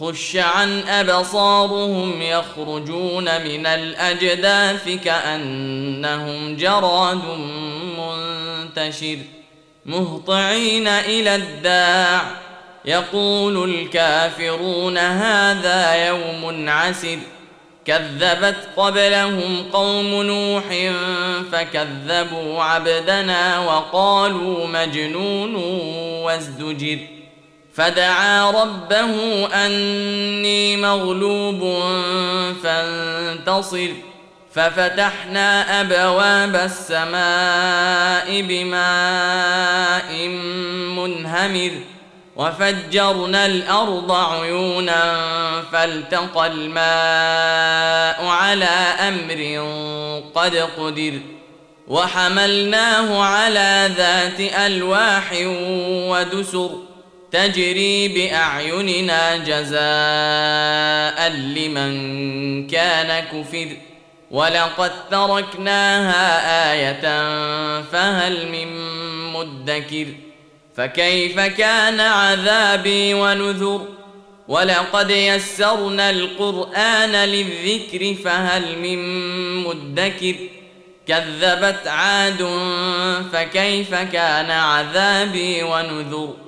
خش عن أبصارهم يخرجون من الأجداث كأنهم جراد منتشر مهطعين إلى الداع. يقول الكافرون هذا يوم عسر. كذبت قبلهم قوم نوح فكذبوا عبدنا وقالوا مجنون وازدجر. فدعا ربه أني مغلوب فانتصر. ففتحنا أبواب السماء بماء منهمر. وفجرنا الأرض عيونا فالتقى الماء على أمر قد قدر. وحملناه على ذات ألواح ودسر. تجري بأعيننا جزاء لمن كان كفر. ولقد تركناها آية فهل من مدكر؟ فكيف كان عذابي ونذر؟ ولقد يسرنا القرآن للذكر فهل من مدكر؟ كذبت عاد فكيف كان عذابي ونذر؟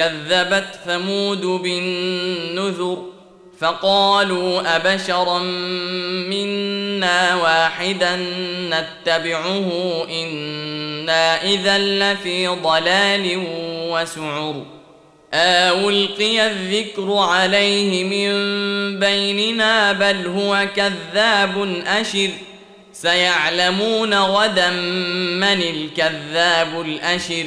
كذبت ثمود بالنذر فقالوا أبشرا منا واحدا نتبعه إنا إذا لفي ضلال وسعر. القي الذكر عليه من بيننا بل هو كذاب اشر. سيعلمون غدا من الكذاب الاشر.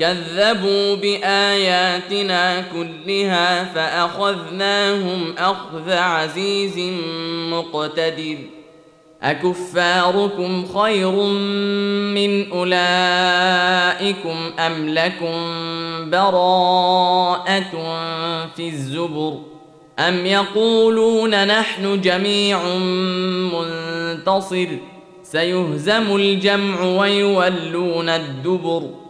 كذبوا بآياتنا كلها فأخذناهم أخذ عزيز مقتدر. أكفاركم خير من أولئكم أم لكم براءة في الزبر؟ أم يقولون نحن جميع منتصر؟ سيهزم الجمع ويولون الدبر.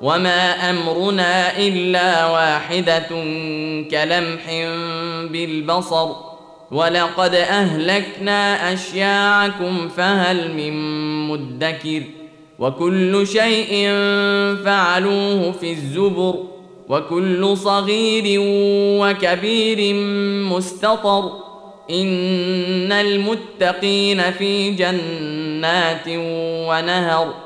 وما امرنا الا واحدة كلمح بالبصر ولقد اهلكنا اشياعكم فهل من مدكر وكل شيء فعلوه في الزبر وكل صغير وكبير مستطر ان المتقين في جنات ونهر